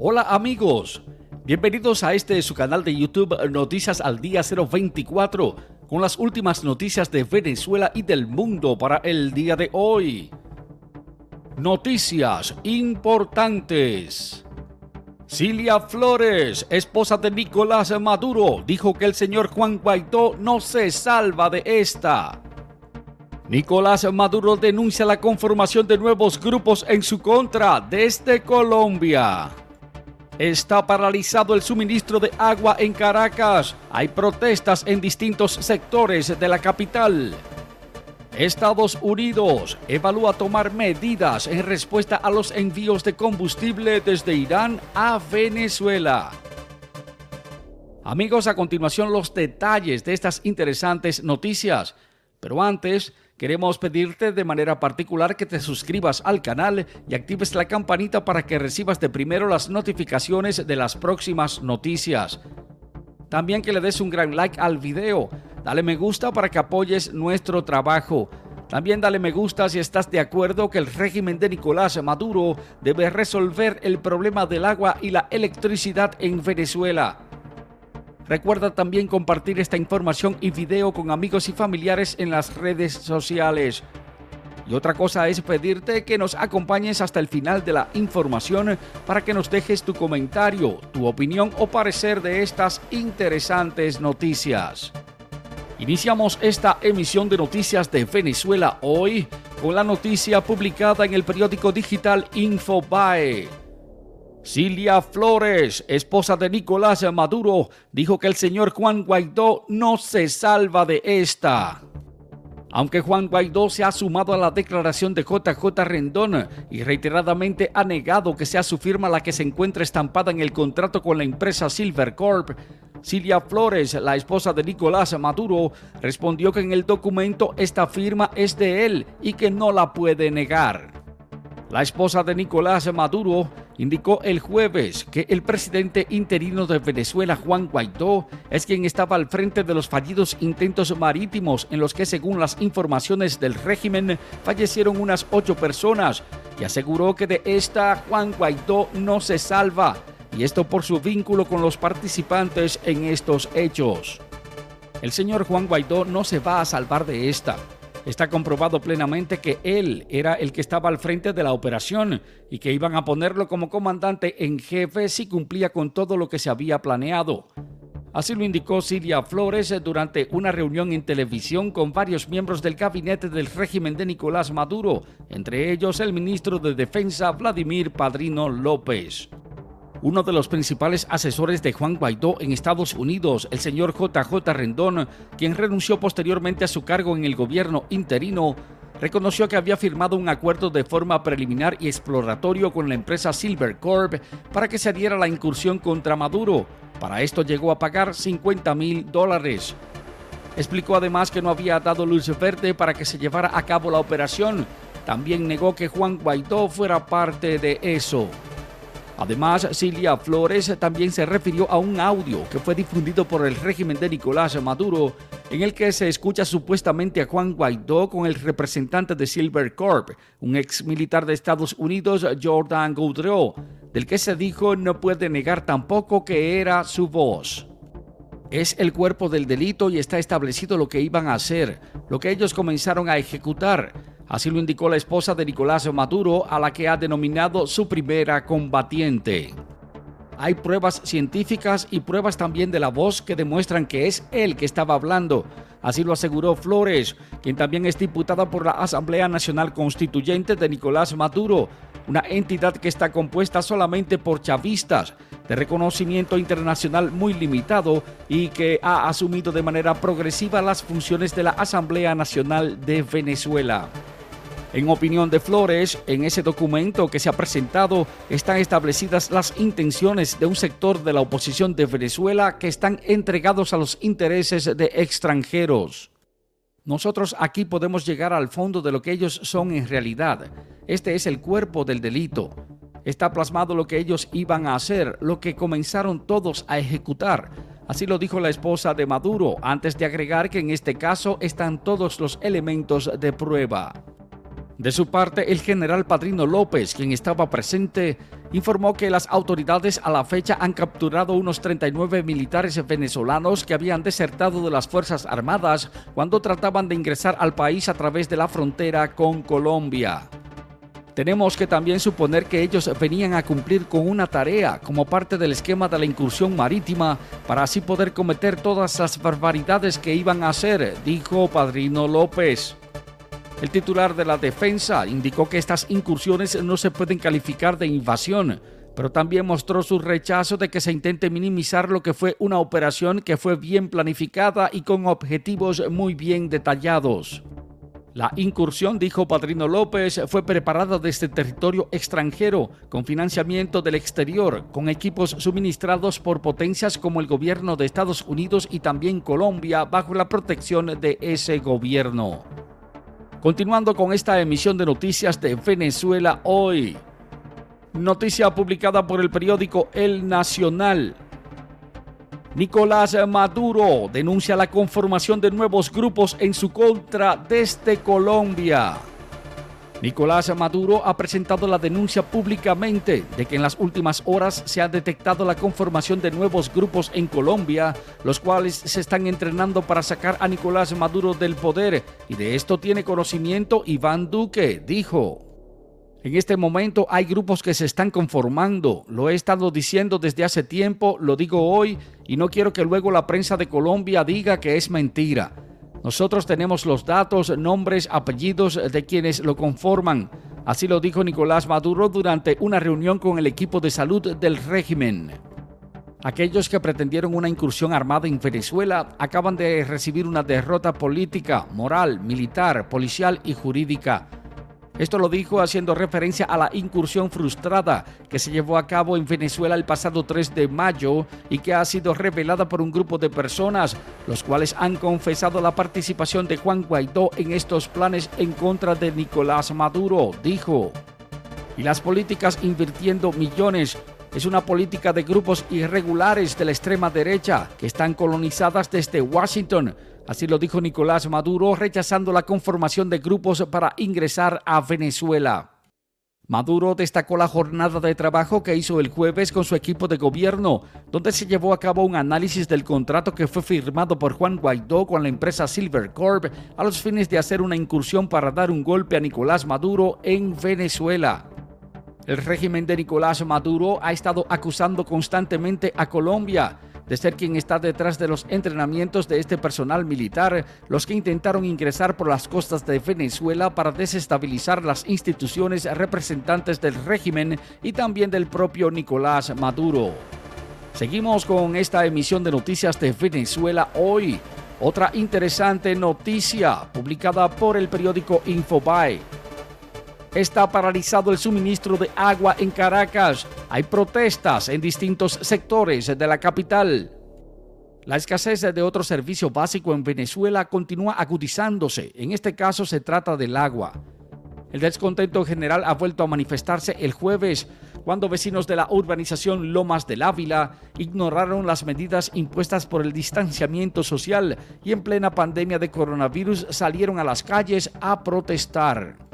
Hola amigos, bienvenidos a este su canal de YouTube Noticias al Día 024 con las últimas noticias de Venezuela y del mundo para el día de hoy. Noticias importantes. Cilia Flores, esposa de Nicolás Maduro, dijo que el señor Juan Guaidó no se salva de esta. Nicolás Maduro denuncia la conformación de nuevos grupos en su contra desde Colombia. Está paralizado el suministro de agua en Caracas. Hay protestas en distintos sectores de la capital. Estados Unidos evalúa tomar medidas en respuesta a los envíos de combustible desde Irán a Venezuela. Amigos, a continuación los detalles de estas interesantes noticias. Pero antes, Queremos pedirte de manera particular que te suscribas al canal y actives la campanita para que recibas de primero las notificaciones de las próximas noticias. También que le des un gran like al video, dale me gusta para que apoyes nuestro trabajo. También dale me gusta si estás de acuerdo que el régimen de Nicolás Maduro debe resolver el problema del agua y la electricidad en Venezuela. Recuerda también compartir esta información y video con amigos y familiares en las redes sociales. Y otra cosa es pedirte que nos acompañes hasta el final de la información para que nos dejes tu comentario, tu opinión o parecer de estas interesantes noticias. Iniciamos esta emisión de noticias de Venezuela hoy con la noticia publicada en el periódico digital Infobae. Cilia Flores, esposa de Nicolás Maduro, dijo que el señor Juan Guaidó no se salva de esta. Aunque Juan Guaidó se ha sumado a la declaración de JJ Rendón y reiteradamente ha negado que sea su firma la que se encuentra estampada en el contrato con la empresa Silver Corp, Cilia Flores, la esposa de Nicolás Maduro, respondió que en el documento esta firma es de él y que no la puede negar. La esposa de Nicolás Maduro indicó el jueves que el presidente interino de Venezuela, Juan Guaidó, es quien estaba al frente de los fallidos intentos marítimos en los que, según las informaciones del régimen, fallecieron unas ocho personas y aseguró que de esta Juan Guaidó no se salva, y esto por su vínculo con los participantes en estos hechos. El señor Juan Guaidó no se va a salvar de esta. Está comprobado plenamente que él era el que estaba al frente de la operación y que iban a ponerlo como comandante en jefe si cumplía con todo lo que se había planeado. Así lo indicó Silvia Flores durante una reunión en televisión con varios miembros del gabinete del régimen de Nicolás Maduro, entre ellos el ministro de Defensa Vladimir Padrino López. Uno de los principales asesores de Juan Guaidó en Estados Unidos, el señor JJ Rendón, quien renunció posteriormente a su cargo en el gobierno interino, reconoció que había firmado un acuerdo de forma preliminar y exploratorio con la empresa Silver Corp para que se diera la incursión contra Maduro. Para esto llegó a pagar 50 mil dólares. Explicó además que no había dado luz verde para que se llevara a cabo la operación. También negó que Juan Guaidó fuera parte de eso. Además, Cilia Flores también se refirió a un audio que fue difundido por el régimen de Nicolás Maduro, en el que se escucha supuestamente a Juan Guaidó con el representante de Silver Corp, un ex militar de Estados Unidos, Jordan Goudreau, del que se dijo no puede negar tampoco que era su voz. Es el cuerpo del delito y está establecido lo que iban a hacer, lo que ellos comenzaron a ejecutar Así lo indicó la esposa de Nicolás Maduro, a la que ha denominado su primera combatiente. Hay pruebas científicas y pruebas también de la voz que demuestran que es él que estaba hablando. Así lo aseguró Flores, quien también es diputada por la Asamblea Nacional Constituyente de Nicolás Maduro, una entidad que está compuesta solamente por chavistas, de reconocimiento internacional muy limitado y que ha asumido de manera progresiva las funciones de la Asamblea Nacional de Venezuela. En opinión de Flores, en ese documento que se ha presentado están establecidas las intenciones de un sector de la oposición de Venezuela que están entregados a los intereses de extranjeros. Nosotros aquí podemos llegar al fondo de lo que ellos son en realidad. Este es el cuerpo del delito. Está plasmado lo que ellos iban a hacer, lo que comenzaron todos a ejecutar. Así lo dijo la esposa de Maduro, antes de agregar que en este caso están todos los elementos de prueba. De su parte, el general Padrino López, quien estaba presente, informó que las autoridades a la fecha han capturado unos 39 militares venezolanos que habían desertado de las Fuerzas Armadas cuando trataban de ingresar al país a través de la frontera con Colombia. Tenemos que también suponer que ellos venían a cumplir con una tarea como parte del esquema de la incursión marítima para así poder cometer todas las barbaridades que iban a hacer, dijo Padrino López. El titular de la defensa indicó que estas incursiones no se pueden calificar de invasión, pero también mostró su rechazo de que se intente minimizar lo que fue una operación que fue bien planificada y con objetivos muy bien detallados. La incursión, dijo Padrino López, fue preparada desde territorio extranjero, con financiamiento del exterior, con equipos suministrados por potencias como el gobierno de Estados Unidos y también Colombia, bajo la protección de ese gobierno. Continuando con esta emisión de noticias de Venezuela hoy. Noticia publicada por el periódico El Nacional. Nicolás Maduro denuncia la conformación de nuevos grupos en su contra desde Colombia. Nicolás Maduro ha presentado la denuncia públicamente de que en las últimas horas se ha detectado la conformación de nuevos grupos en Colombia, los cuales se están entrenando para sacar a Nicolás Maduro del poder y de esto tiene conocimiento Iván Duque, dijo. En este momento hay grupos que se están conformando, lo he estado diciendo desde hace tiempo, lo digo hoy y no quiero que luego la prensa de Colombia diga que es mentira. Nosotros tenemos los datos, nombres, apellidos de quienes lo conforman. Así lo dijo Nicolás Maduro durante una reunión con el equipo de salud del régimen. Aquellos que pretendieron una incursión armada en Venezuela acaban de recibir una derrota política, moral, militar, policial y jurídica. Esto lo dijo haciendo referencia a la incursión frustrada que se llevó a cabo en Venezuela el pasado 3 de mayo y que ha sido revelada por un grupo de personas, los cuales han confesado la participación de Juan Guaidó en estos planes en contra de Nicolás Maduro, dijo. Y las políticas invirtiendo millones es una política de grupos irregulares de la extrema derecha que están colonizadas desde Washington Así lo dijo Nicolás Maduro, rechazando la conformación de grupos para ingresar a Venezuela. Maduro destacó la jornada de trabajo que hizo el jueves con su equipo de gobierno, donde se llevó a cabo un análisis del contrato que fue firmado por Juan Guaidó con la empresa Silvercorp a los fines de hacer una incursión para dar un golpe a Nicolás Maduro en Venezuela. El régimen de Nicolás Maduro ha estado acusando constantemente a Colombia de ser quien está detrás de los entrenamientos de este personal militar, los que intentaron ingresar por las costas de Venezuela para desestabilizar las instituciones representantes del régimen y también del propio Nicolás Maduro. Seguimos con esta emisión de noticias de Venezuela hoy. Otra interesante noticia publicada por el periódico Infobae Está paralizado el suministro de agua en Caracas. Hay protestas en distintos sectores de la capital. La escasez de otro servicio básico en Venezuela continúa agudizándose. En este caso se trata del agua. El descontento general ha vuelto a manifestarse el jueves cuando vecinos de la urbanización Lomas del Ávila ignoraron las medidas impuestas por el distanciamiento social y en plena pandemia de coronavirus salieron a las calles a protestar.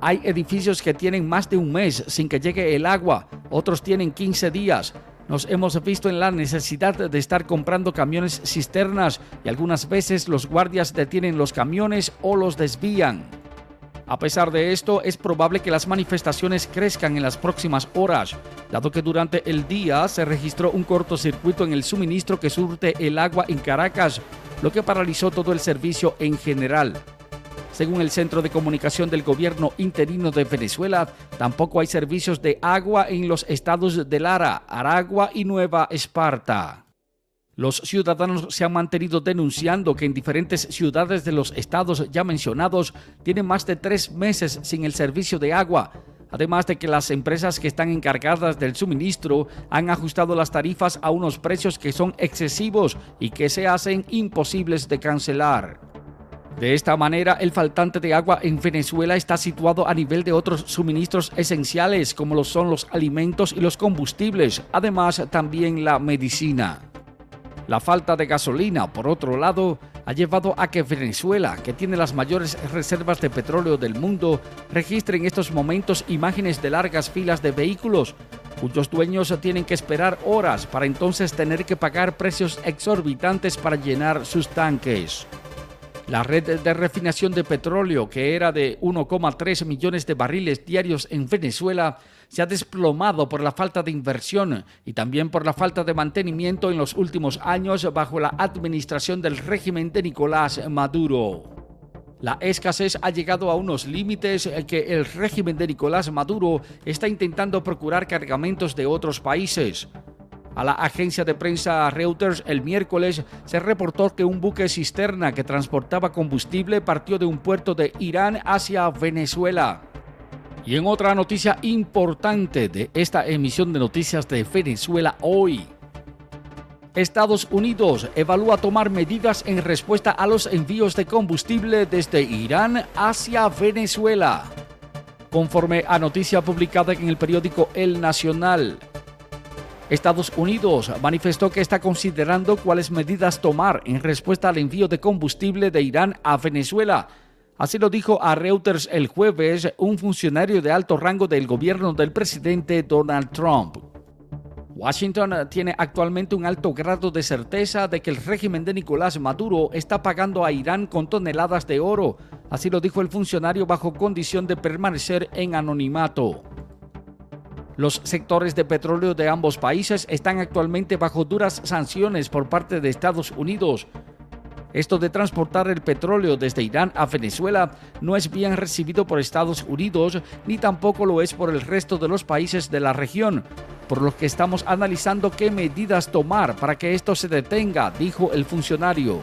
Hay edificios que tienen más de un mes sin que llegue el agua, otros tienen 15 días. Nos hemos visto en la necesidad de estar comprando camiones cisternas y algunas veces los guardias detienen los camiones o los desvían. A pesar de esto, es probable que las manifestaciones crezcan en las próximas horas, dado que durante el día se registró un cortocircuito en el suministro que surte el agua en Caracas, lo que paralizó todo el servicio en general. Según el Centro de Comunicación del Gobierno Interino de Venezuela, tampoco hay servicios de agua en los estados de Lara, Aragua y Nueva Esparta. Los ciudadanos se han mantenido denunciando que en diferentes ciudades de los estados ya mencionados tienen más de tres meses sin el servicio de agua, además de que las empresas que están encargadas del suministro han ajustado las tarifas a unos precios que son excesivos y que se hacen imposibles de cancelar. De esta manera, el faltante de agua en Venezuela está situado a nivel de otros suministros esenciales como lo son los alimentos y los combustibles, además también la medicina. La falta de gasolina, por otro lado, ha llevado a que Venezuela, que tiene las mayores reservas de petróleo del mundo, registre en estos momentos imágenes de largas filas de vehículos cuyos dueños tienen que esperar horas para entonces tener que pagar precios exorbitantes para llenar sus tanques. La red de refinación de petróleo, que era de 1,3 millones de barriles diarios en Venezuela, se ha desplomado por la falta de inversión y también por la falta de mantenimiento en los últimos años bajo la administración del régimen de Nicolás Maduro. La escasez ha llegado a unos límites que el régimen de Nicolás Maduro está intentando procurar cargamentos de otros países. A la agencia de prensa Reuters el miércoles se reportó que un buque cisterna que transportaba combustible partió de un puerto de Irán hacia Venezuela. Y en otra noticia importante de esta emisión de noticias de Venezuela hoy, Estados Unidos evalúa tomar medidas en respuesta a los envíos de combustible desde Irán hacia Venezuela. Conforme a noticia publicada en el periódico El Nacional, Estados Unidos manifestó que está considerando cuáles medidas tomar en respuesta al envío de combustible de Irán a Venezuela. Así lo dijo a Reuters el jueves un funcionario de alto rango del gobierno del presidente Donald Trump. Washington tiene actualmente un alto grado de certeza de que el régimen de Nicolás Maduro está pagando a Irán con toneladas de oro, así lo dijo el funcionario bajo condición de permanecer en anonimato. Los sectores de petróleo de ambos países están actualmente bajo duras sanciones por parte de Estados Unidos. Esto de transportar el petróleo desde Irán a Venezuela no es bien recibido por Estados Unidos ni tampoco lo es por el resto de los países de la región, por lo que estamos analizando qué medidas tomar para que esto se detenga, dijo el funcionario.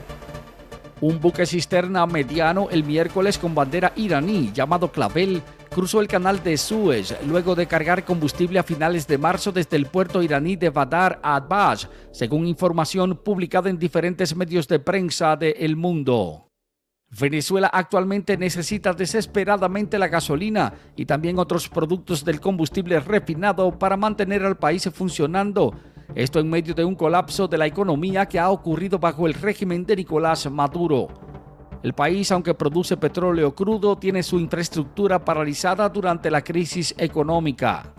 Un buque cisterna mediano el miércoles con bandera iraní llamado Clavel cruzó el canal de Suez luego de cargar combustible a finales de marzo desde el puerto iraní de Badar Abbas, según información publicada en diferentes medios de prensa de El Mundo. Venezuela actualmente necesita desesperadamente la gasolina y también otros productos del combustible refinado para mantener al país funcionando. Esto en medio de un colapso de la economía que ha ocurrido bajo el régimen de Nicolás Maduro. El país, aunque produce petróleo crudo, tiene su infraestructura paralizada durante la crisis económica.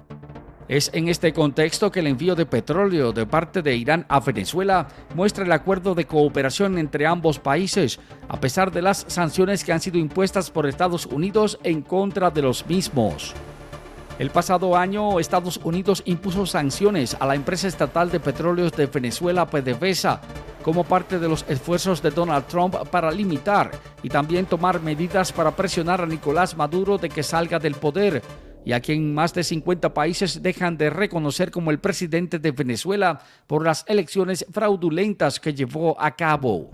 Es en este contexto que el envío de petróleo de parte de Irán a Venezuela muestra el acuerdo de cooperación entre ambos países, a pesar de las sanciones que han sido impuestas por Estados Unidos en contra de los mismos. El pasado año, Estados Unidos impuso sanciones a la empresa estatal de petróleos de Venezuela, PDVSA, como parte de los esfuerzos de Donald Trump para limitar y también tomar medidas para presionar a Nicolás Maduro de que salga del poder, y a quien más de 50 países dejan de reconocer como el presidente de Venezuela por las elecciones fraudulentas que llevó a cabo.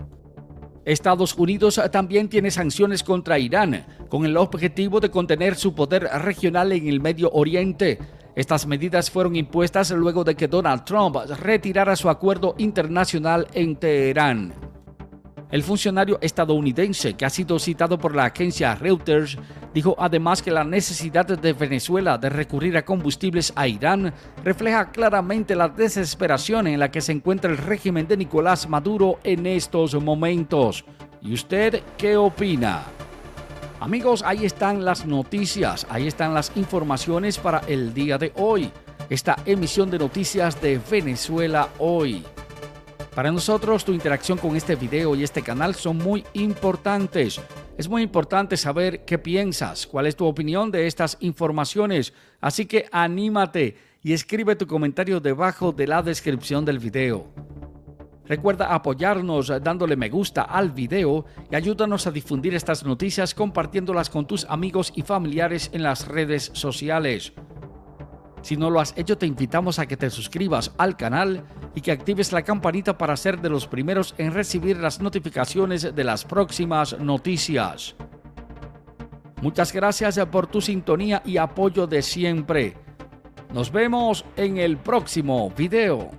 Estados Unidos también tiene sanciones contra Irán, con el objetivo de contener su poder regional en el Medio Oriente. Estas medidas fueron impuestas luego de que Donald Trump retirara su acuerdo internacional en Teherán. El funcionario estadounidense que ha sido citado por la agencia Reuters dijo además que la necesidad de Venezuela de recurrir a combustibles a Irán refleja claramente la desesperación en la que se encuentra el régimen de Nicolás Maduro en estos momentos. ¿Y usted qué opina? Amigos, ahí están las noticias, ahí están las informaciones para el día de hoy. Esta emisión de noticias de Venezuela hoy. Para nosotros tu interacción con este video y este canal son muy importantes. Es muy importante saber qué piensas, cuál es tu opinión de estas informaciones, así que anímate y escribe tu comentario debajo de la descripción del video. Recuerda apoyarnos dándole me gusta al video y ayúdanos a difundir estas noticias compartiéndolas con tus amigos y familiares en las redes sociales. Si no lo has hecho, te invitamos a que te suscribas al canal y que actives la campanita para ser de los primeros en recibir las notificaciones de las próximas noticias. Muchas gracias por tu sintonía y apoyo de siempre. Nos vemos en el próximo video.